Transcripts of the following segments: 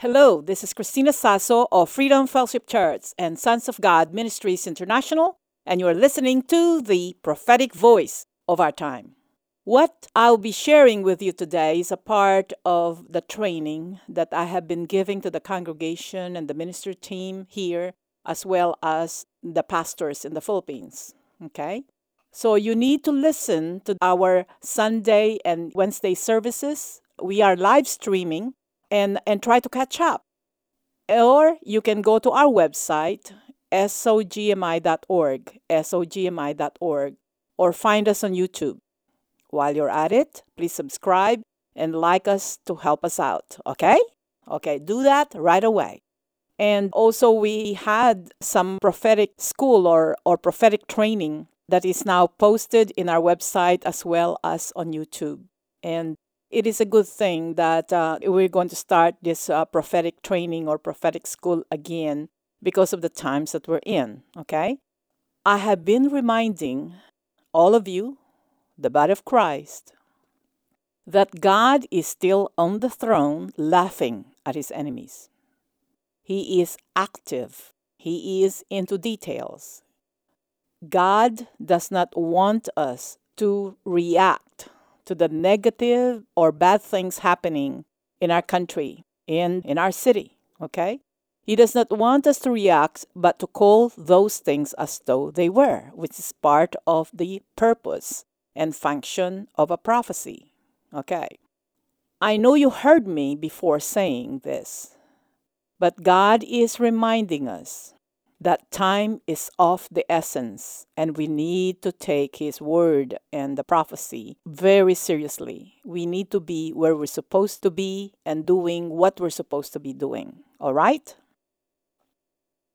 Hello, this is Christina Sasso of Freedom Fellowship Church and Sons of God Ministries International, and you're listening to the prophetic voice of our time. What I'll be sharing with you today is a part of the training that I have been giving to the congregation and the ministry team here, as well as the pastors in the Philippines. Okay? So you need to listen to our Sunday and Wednesday services. We are live streaming and, and try to catch up. Or you can go to our website, sogmi.org, sogmi.org, or find us on YouTube. While you're at it, please subscribe and like us to help us out, okay? Okay, do that right away. And also, we had some prophetic school or, or prophetic training that is now posted in our website as well as on YouTube. And it is a good thing that uh, we're going to start this uh, prophetic training or prophetic school again because of the times that we're in, okay? I have been reminding all of you, the body of Christ, that God is still on the throne laughing at his enemies. He is active, he is into details. God does not want us to react to the negative or bad things happening in our country, in, in our city, okay? He does not want us to react, but to call those things as though they were, which is part of the purpose and function of a prophecy, okay? I know you heard me before saying this, but God is reminding us that time is of the essence and we need to take his word and the prophecy very seriously. We need to be where we're supposed to be and doing what we're supposed to be doing. All right?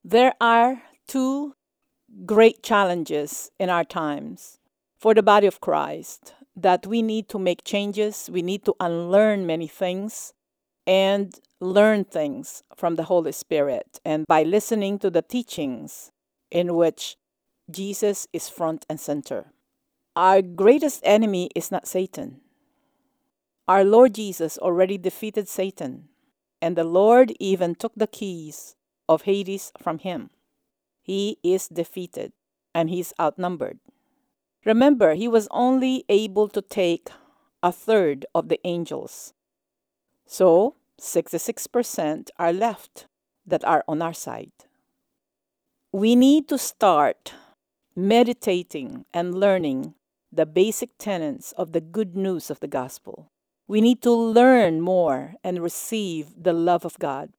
There are two great challenges in our times for the body of Christ that we need to make changes, we need to unlearn many things, and learn things from the Holy Spirit and by listening to the teachings in which Jesus is front and center. Our greatest enemy is not Satan. Our Lord Jesus already defeated Satan, and the Lord even took the keys of Hades from him. He is defeated and he's outnumbered. Remember, he was only able to take a third of the angels. So, 66% are left that are on our side. We need to start meditating and learning the basic tenets of the good news of the gospel. We need to learn more and receive the love of God.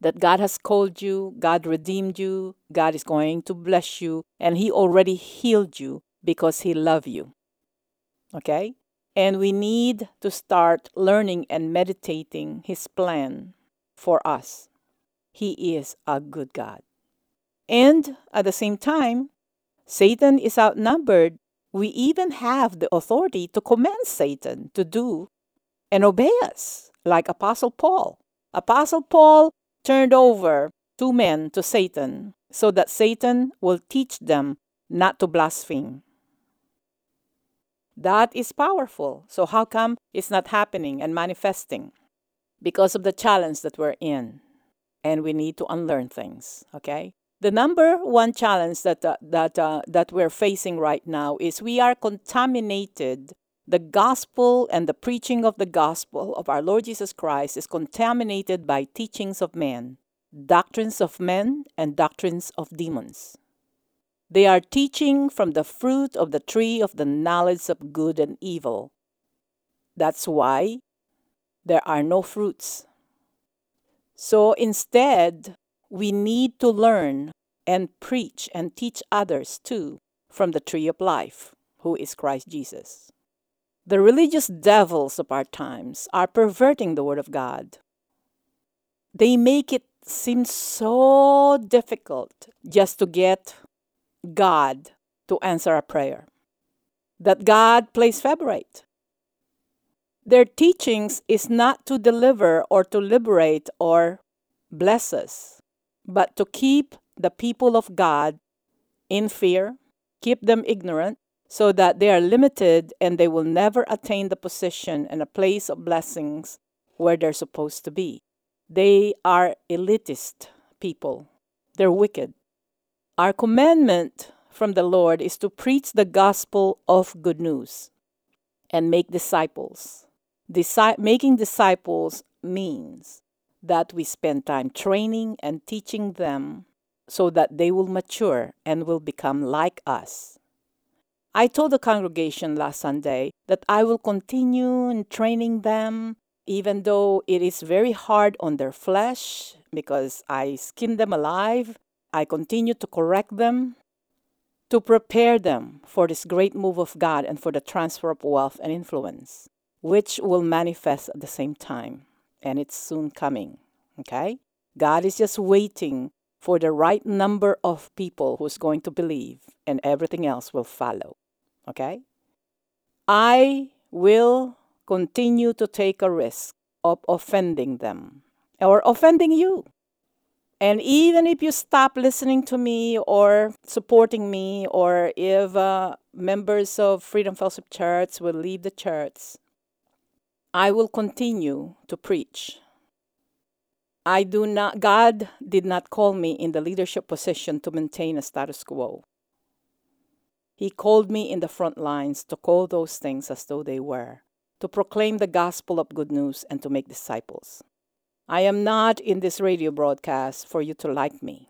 That God has called you, God redeemed you, God is going to bless you, and He already healed you because He loved you. Okay? And we need to start learning and meditating His plan for us. He is a good God. And at the same time, Satan is outnumbered. We even have the authority to command Satan to do and obey us, like Apostle Paul. Apostle Paul turned over two men to Satan so that Satan will teach them not to blaspheme. That is powerful. So, how come it's not happening and manifesting? Because of the challenge that we're in. And we need to unlearn things, okay? The number one challenge that, uh, that, uh, that we're facing right now is we are contaminated. The gospel and the preaching of the gospel of our Lord Jesus Christ is contaminated by teachings of men, doctrines of men, and doctrines of demons. They are teaching from the fruit of the tree of the knowledge of good and evil. That's why there are no fruits. So instead, we need to learn and preach and teach others too from the tree of life, who is Christ Jesus. The religious devils of our times are perverting the Word of God. They make it seem so difficult just to get God to answer a prayer. That God plays favorite. Their teachings is not to deliver or to liberate or bless us, but to keep the people of God in fear, keep them ignorant, so that they are limited and they will never attain the position and a place of blessings where they're supposed to be. They are elitist people, they're wicked. Our commandment from the Lord is to preach the gospel of good news and make disciples. Disi- making disciples means that we spend time training and teaching them so that they will mature and will become like us. I told the congregation last Sunday that I will continue in training them, even though it is very hard on their flesh because I skin them alive. I continue to correct them, to prepare them for this great move of God and for the transfer of wealth and influence, which will manifest at the same time. And it's soon coming. Okay? God is just waiting for the right number of people who's going to believe, and everything else will follow. Okay? I will continue to take a risk of offending them or offending you. And even if you stop listening to me or supporting me, or if uh, members of Freedom Fellowship Church will leave the church, I will continue to preach I do not, God did not call me in the leadership position to maintain a status quo. He called me in the front lines to call those things as though they were, to proclaim the gospel of good news and to make disciples. I am not in this radio broadcast for you to like me.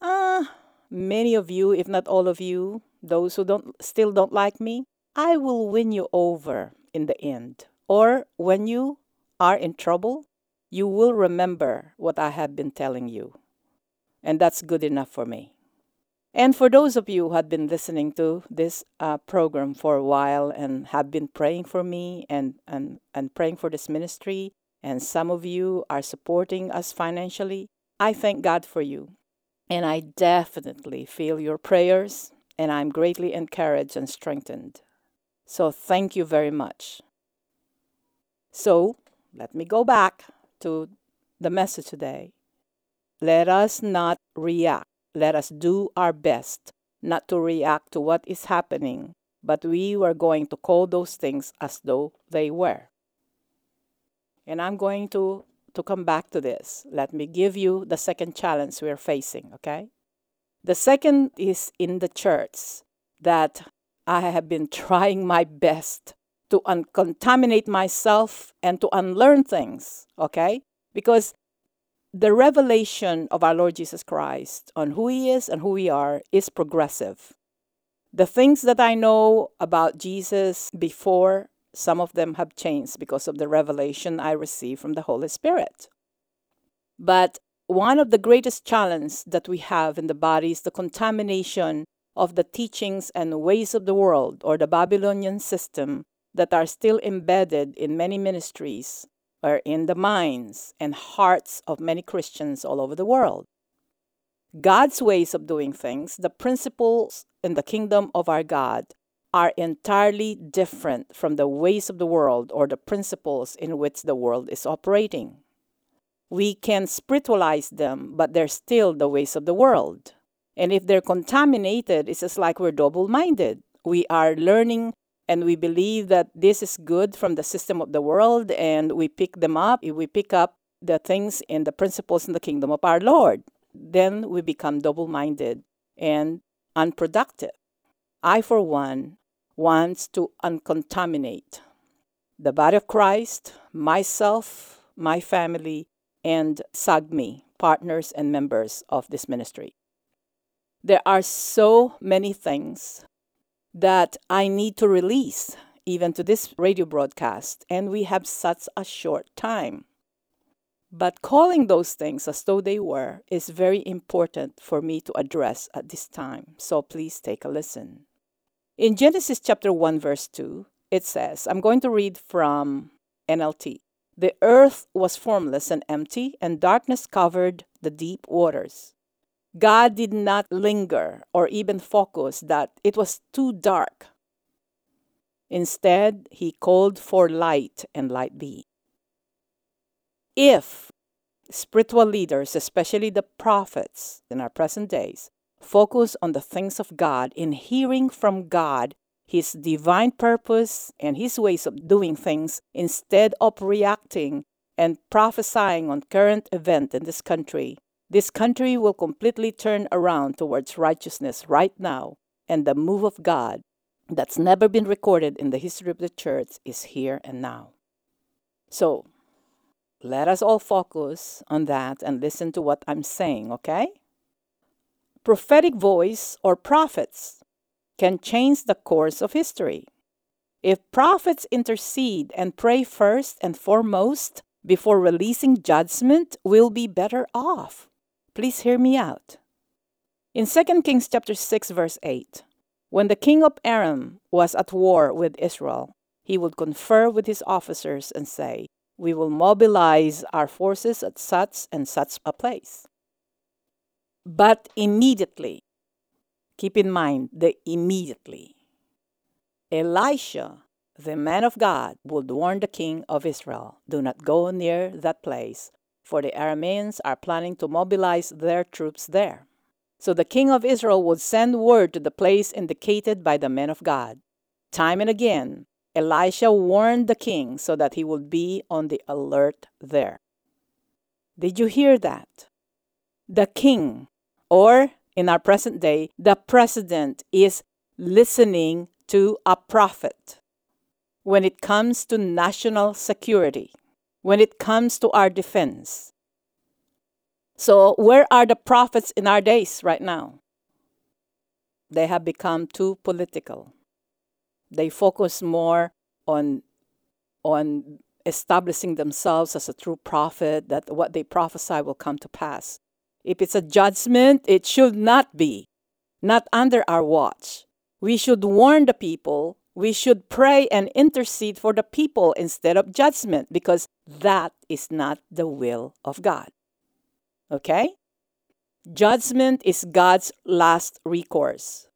Ah, uh, many of you, if not all of you, those who don't still don't like me, I will win you over in the end. Or when you are in trouble, you will remember what I have been telling you. And that's good enough for me. And for those of you who have been listening to this uh, program for a while and have been praying for me and, and, and praying for this ministry, and some of you are supporting us financially, I thank God for you. And I definitely feel your prayers, and I'm greatly encouraged and strengthened. So thank you very much. So let me go back to the message today. Let us not react. Let us do our best not to react to what is happening, but we were going to call those things as though they were. And I'm going to, to come back to this. Let me give you the second challenge we're facing, okay? The second is in the church that I have been trying my best to uncontaminate myself and to unlearn things, okay? Because the revelation of our Lord Jesus Christ on who He is and who we are is progressive. The things that I know about Jesus before, some of them have changed because of the revelation I received from the Holy Spirit. But one of the greatest challenges that we have in the body is the contamination of the teachings and ways of the world or the Babylonian system that are still embedded in many ministries or in the minds and hearts of many Christians all over the world. God's ways of doing things, the principles in the kingdom of our God, are entirely different from the ways of the world or the principles in which the world is operating. We can spiritualize them, but they're still the ways of the world. And if they're contaminated, it's just like we're double minded. We are learning and we believe that this is good from the system of the world and we pick them up If we pick up the things and the principles in the kingdom of our lord then we become double-minded and unproductive i for one wants to uncontaminate the body of christ myself my family and sogmi partners and members of this ministry there are so many things that I need to release even to this radio broadcast, and we have such a short time. But calling those things as though they were is very important for me to address at this time. So please take a listen. In Genesis chapter 1, verse 2, it says, I'm going to read from NLT. The earth was formless and empty, and darkness covered the deep waters. God did not linger or even focus that it was too dark. Instead, he called for light and light be. If spiritual leaders, especially the prophets in our present days, focus on the things of God in hearing from God his divine purpose and his ways of doing things instead of reacting and prophesying on current event in this country this country will completely turn around towards righteousness right now, and the move of God that's never been recorded in the history of the church is here and now. So, let us all focus on that and listen to what I'm saying, okay? Prophetic voice or prophets can change the course of history. If prophets intercede and pray first and foremost before releasing judgment, we'll be better off. Please hear me out. In 2 Kings chapter 6 verse 8, when the king of Aram was at war with Israel, he would confer with his officers and say, "We will mobilize our forces at such and such a place." But immediately, keep in mind the immediately, Elisha, the man of God, would warn the king of Israel, "Do not go near that place, for the Arameans are planning to mobilize their troops there. So the king of Israel would send word to the place indicated by the men of God. Time and again, Elisha warned the king so that he would be on the alert there. Did you hear that? The king, or in our present day, the president, is listening to a prophet when it comes to national security when it comes to our defense. So, where are the prophets in our days right now? They have become too political. They focus more on, on establishing themselves as a true prophet, that what they prophesy will come to pass. If it's a judgment, it should not be, not under our watch. We should warn the people we should pray and intercede for the people instead of judgment because that is not the will of God. Okay? Judgment is God's last recourse.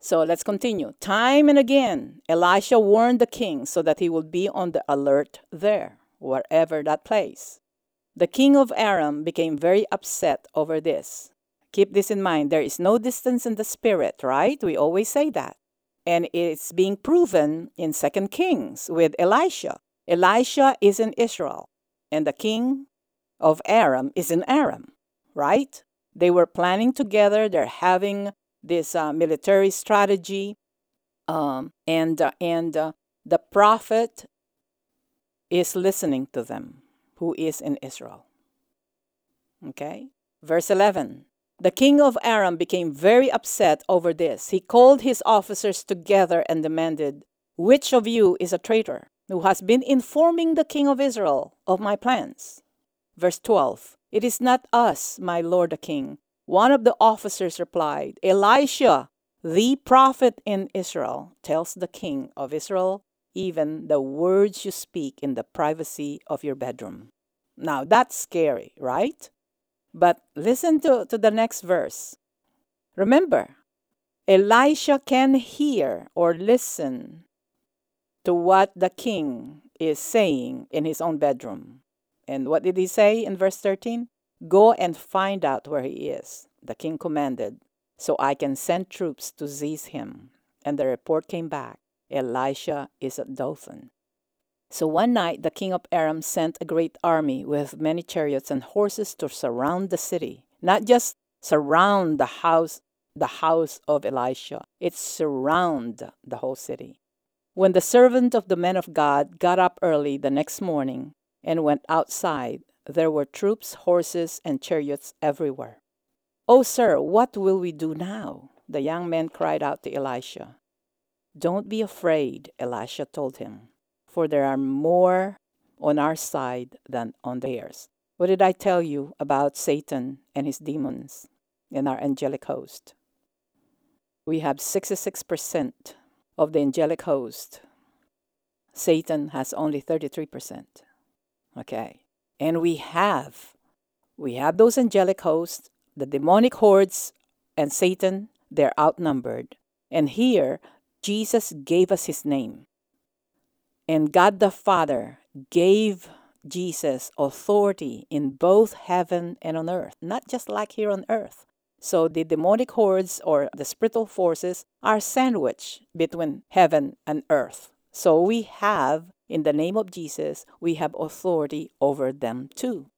So let's continue. Time and again, Elisha warned the king so that he would be on the alert there, wherever that place. The king of Aram became very upset over this. Keep this in mind. There is no distance in the spirit, right? We always say that and it's being proven in Second Kings with Elisha. Elisha is in Israel, and the king of Aram is in Aram, right? They were planning together. They're having this uh, military strategy, um, and uh, and uh, the prophet is listening to them, who is in Israel. Okay, verse eleven. The king of Aram became very upset over this. He called his officers together and demanded, Which of you is a traitor who has been informing the king of Israel of my plans? Verse 12 It is not us, my lord the king. One of the officers replied, Elisha, the prophet in Israel, tells the king of Israel even the words you speak in the privacy of your bedroom. Now that's scary, right? But listen to, to the next verse. Remember, Elisha can hear or listen to what the king is saying in his own bedroom. And what did he say in verse 13? Go and find out where he is. The king commanded, so I can send troops to seize him. And the report came back Elisha is at Dothan. So one night the king of Aram sent a great army with many chariots and horses to surround the city. Not just surround the house the house of Elisha. It surround the whole city. When the servant of the men of God got up early the next morning and went outside, there were troops, horses, and chariots everywhere. Oh, sir, what will we do now? The young man cried out to Elisha. Don't be afraid, Elisha told him for there are more on our side than on theirs. What did I tell you about Satan and his demons in our angelic host? We have 66% of the angelic host Satan has only 33%. Okay. And we have we have those angelic hosts, the demonic hordes and Satan, they're outnumbered. And here Jesus gave us his name. And God the Father gave Jesus authority in both heaven and on earth, not just like here on earth. So the demonic hordes or the spiritual forces are sandwiched between heaven and earth. So we have, in the name of Jesus, we have authority over them too.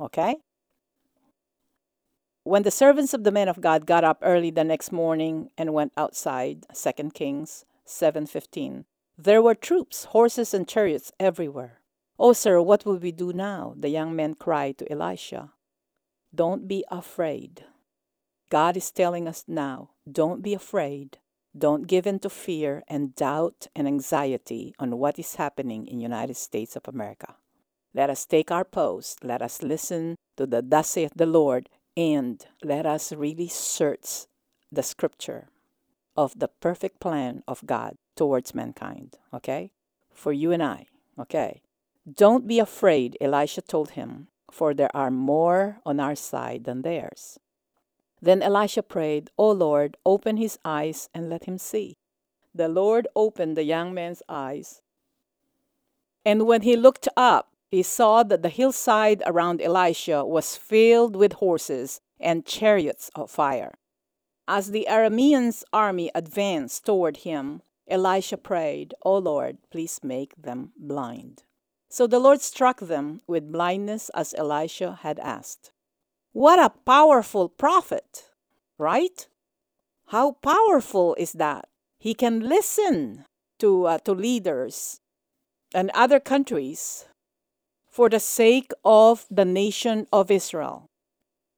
Okay? When the servants of the men of God got up early the next morning and went outside, 2 Kings 7:15, there were troops, horses and chariots everywhere. Oh, sir, what will we do now? The young men cried to Elisha. Don't be afraid. God is telling us now don't be afraid. Don't give in to fear and doubt and anxiety on what is happening in United States of America. Let us take our post. Let us listen to the thus saith the Lord and let us really search the scripture of the perfect plan of God towards mankind. Okay? For you and I. Okay? Don't be afraid, Elisha told him, for there are more on our side than theirs. Then Elisha prayed, O Lord, open his eyes and let him see. The Lord opened the young man's eyes. And when he looked up, he saw that the hillside around Elisha was filled with horses and chariots of fire. As the Arameans' army advanced toward him, Elisha prayed, O Lord, please make them blind. So the Lord struck them with blindness as Elisha had asked. What a powerful prophet, right? How powerful is that? He can listen to, uh, to leaders and other countries for the sake of the nation of Israel.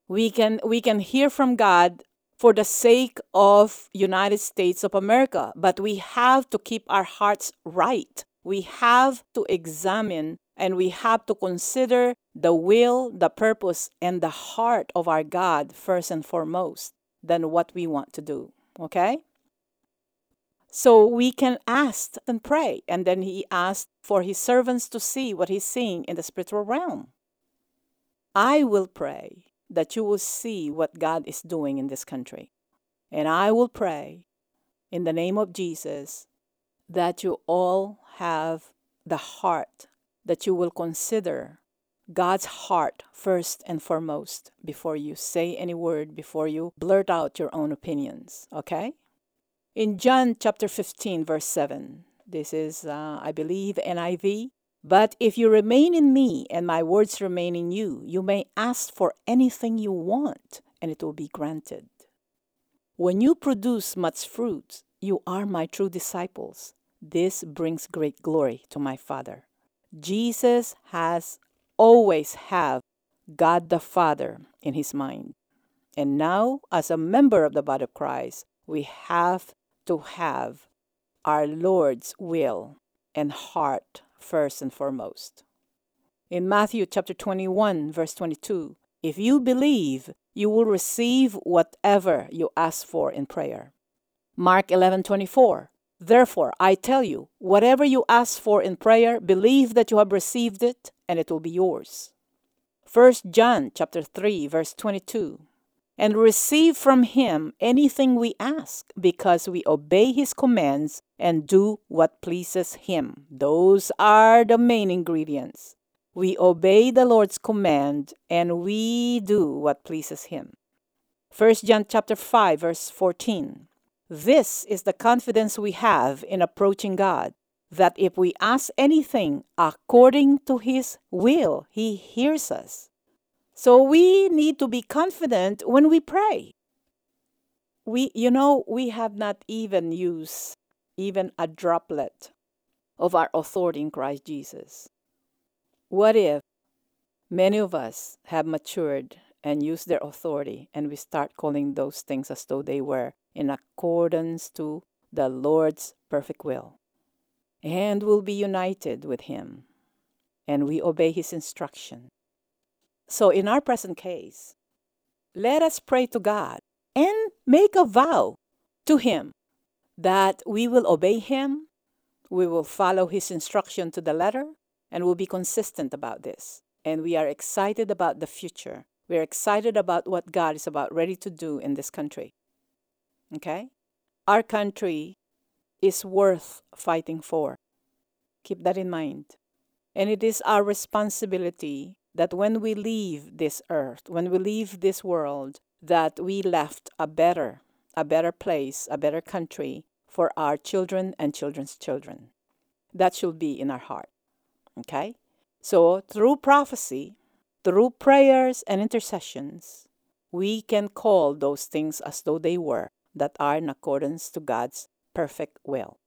We can, we can hear from God for the sake of United States of America, but we have to keep our hearts right. We have to examine and we have to consider the will, the purpose, and the heart of our God first and foremost than what we want to do. Okay? So we can ask and pray. And then he asked for his servants to see what he's seeing in the spiritual realm. I will pray that you will see what God is doing in this country. And I will pray in the name of Jesus that you all have the heart that you will consider God's heart first and foremost before you say any word, before you blurt out your own opinions, okay? In John chapter 15, verse 7, this is, uh, I believe, NIV. But if you remain in me and my words remain in you, you may ask for anything you want and it will be granted. When you produce much fruit, you are my true disciples. This brings great glory to my Father. Jesus has always have God the Father in his mind. And now, as a member of the body of Christ, we have to have our Lord's will and heart first and foremost. In Matthew chapter 21, verse 22, if you believe, you will receive whatever you ask for in prayer. Mark 11:24 Therefore, I tell you, whatever you ask for in prayer, believe that you have received it and it will be yours. 1 John chapter 3 verse 22. And receive from him anything we ask because we obey his commands and do what pleases him. Those are the main ingredients. We obey the Lord's command and we do what pleases him. 1 John chapter 5 verse 14. This is the confidence we have in approaching God that if we ask anything according to His will, He hears us. So we need to be confident when we pray. We, you know, we have not even used even a droplet of our authority in Christ Jesus. What if many of us have matured and used their authority and we start calling those things as though they were in accordance to the Lord's perfect will. And we'll be united with Him, and we obey His instruction. So, in our present case, let us pray to God and make a vow to Him that we will obey Him, We will follow his instruction to the letter and we'll be consistent about this. And we are excited about the future. We're excited about what God is about ready to do in this country. Okay? Our country is worth fighting for. Keep that in mind. And it is our responsibility that when we leave this earth, when we leave this world, that we left a better, a better place, a better country for our children and children's children. That should be in our heart. Okay? So, through prophecy, through prayers and intercessions, we can call those things as though they were that are in accordance to God's perfect will.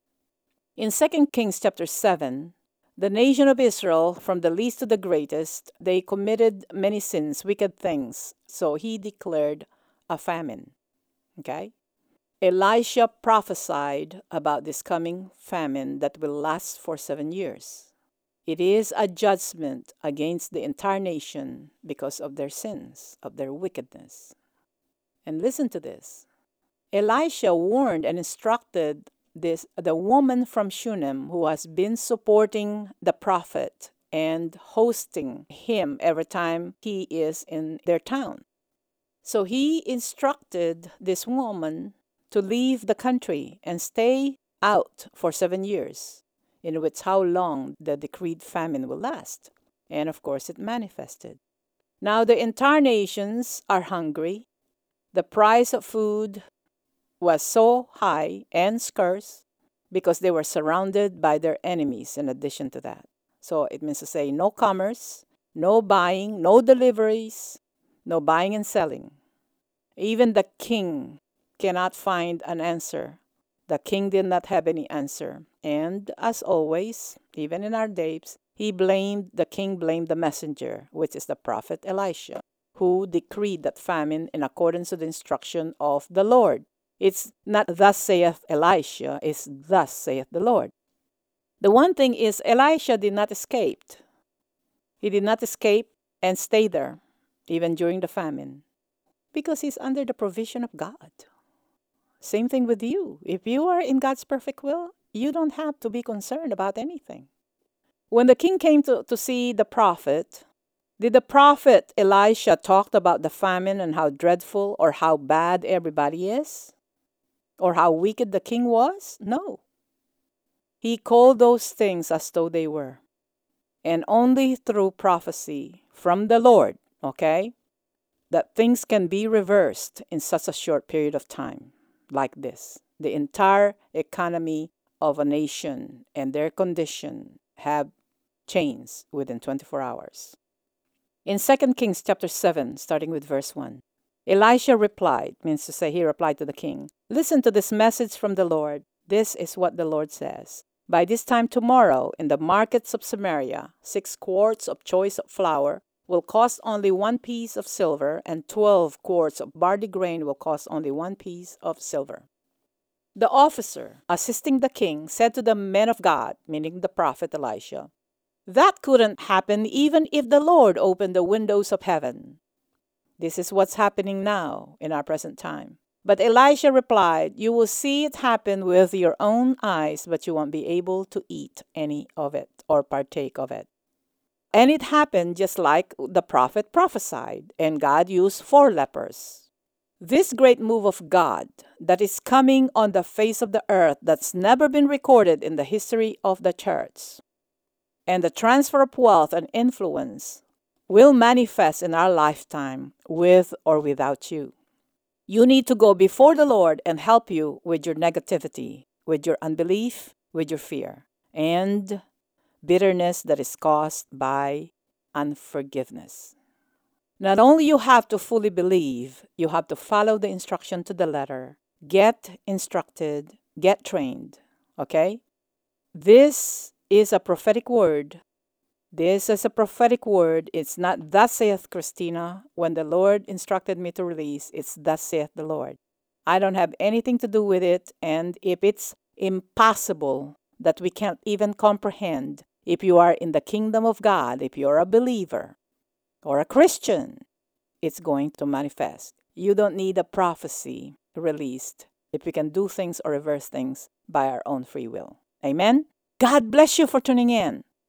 In 2 Kings chapter 7, the nation of Israel, from the least to the greatest, they committed many sins, wicked things. So he declared a famine. Okay? Elisha prophesied about this coming famine that will last for seven years. It is a judgment against the entire nation because of their sins, of their wickedness. And listen to this Elisha warned and instructed this the woman from Shunem who has been supporting the prophet and hosting him every time he is in their town. So he instructed this woman to leave the country and stay out for seven years, in which how long the decreed famine will last. And of course, it manifested. Now the entire nations are hungry. The price of food was so high and scarce because they were surrounded by their enemies in addition to that. So it means to say no commerce, no buying, no deliveries, no buying and selling. Even the king cannot find an answer. The king did not have any answer. And as always, even in our days, he blamed, the king blamed the messenger, which is the prophet Elisha, who decreed that famine in accordance to the instruction of the Lord. It's not thus saith Elisha, it's thus saith the Lord. The one thing is, Elisha did not escape. He did not escape and stay there, even during the famine, because he's under the provision of God. Same thing with you. If you are in God's perfect will, you don't have to be concerned about anything. When the king came to, to see the prophet, did the prophet Elisha talk about the famine and how dreadful or how bad everybody is? Or how wicked the king was? No. He called those things as though they were. And only through prophecy from the Lord, okay, that things can be reversed in such a short period of time, like this. The entire economy of a nation and their condition have changed within 24 hours. In 2 Kings chapter 7, starting with verse 1, Elisha replied, means to say, he replied to the king, Listen to this message from the Lord. This is what the Lord says. By this time tomorrow, in the markets of Samaria, six quarts of choice flour will cost only one piece of silver, and twelve quarts of barley grain will cost only one piece of silver. The officer assisting the king said to the men of God, meaning the prophet Elisha, That couldn't happen even if the Lord opened the windows of heaven this is what's happening now in our present time. But Elisha replied, You will see it happen with your own eyes, but you won't be able to eat any of it or partake of it. And it happened just like the prophet prophesied, and God used four lepers. This great move of God that is coming on the face of the earth that's never been recorded in the history of the church, and the transfer of wealth and influence will manifest in our lifetime with or without you. You need to go before the Lord and help you with your negativity, with your unbelief, with your fear, and bitterness that is caused by unforgiveness. Not only you have to fully believe, you have to follow the instruction to the letter, get instructed, get trained, okay? This is a prophetic word this is a prophetic word. It's not thus saith Christina. When the Lord instructed me to release, it's thus saith the Lord. I don't have anything to do with it. And if it's impossible that we can't even comprehend, if you are in the kingdom of God, if you're a believer or a Christian, it's going to manifest. You don't need a prophecy released if we can do things or reverse things by our own free will. Amen? God bless you for tuning in.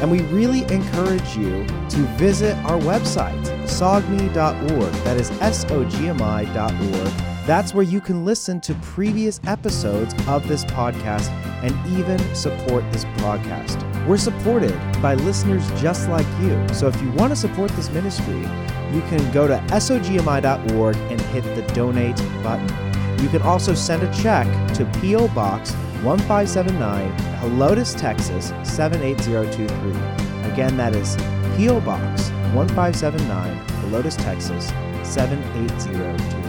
And we really encourage you to visit our website, sogmi.org. That is S O G M I.org. That's where you can listen to previous episodes of this podcast and even support this podcast. We're supported by listeners just like you. So if you want to support this ministry, you can go to sogmi.org and hit the donate button. You can also send a check to P.O. Box 1579, Helotes, Texas 78023. Again, that is P.O. Box 1579, Helotes, Texas 78023.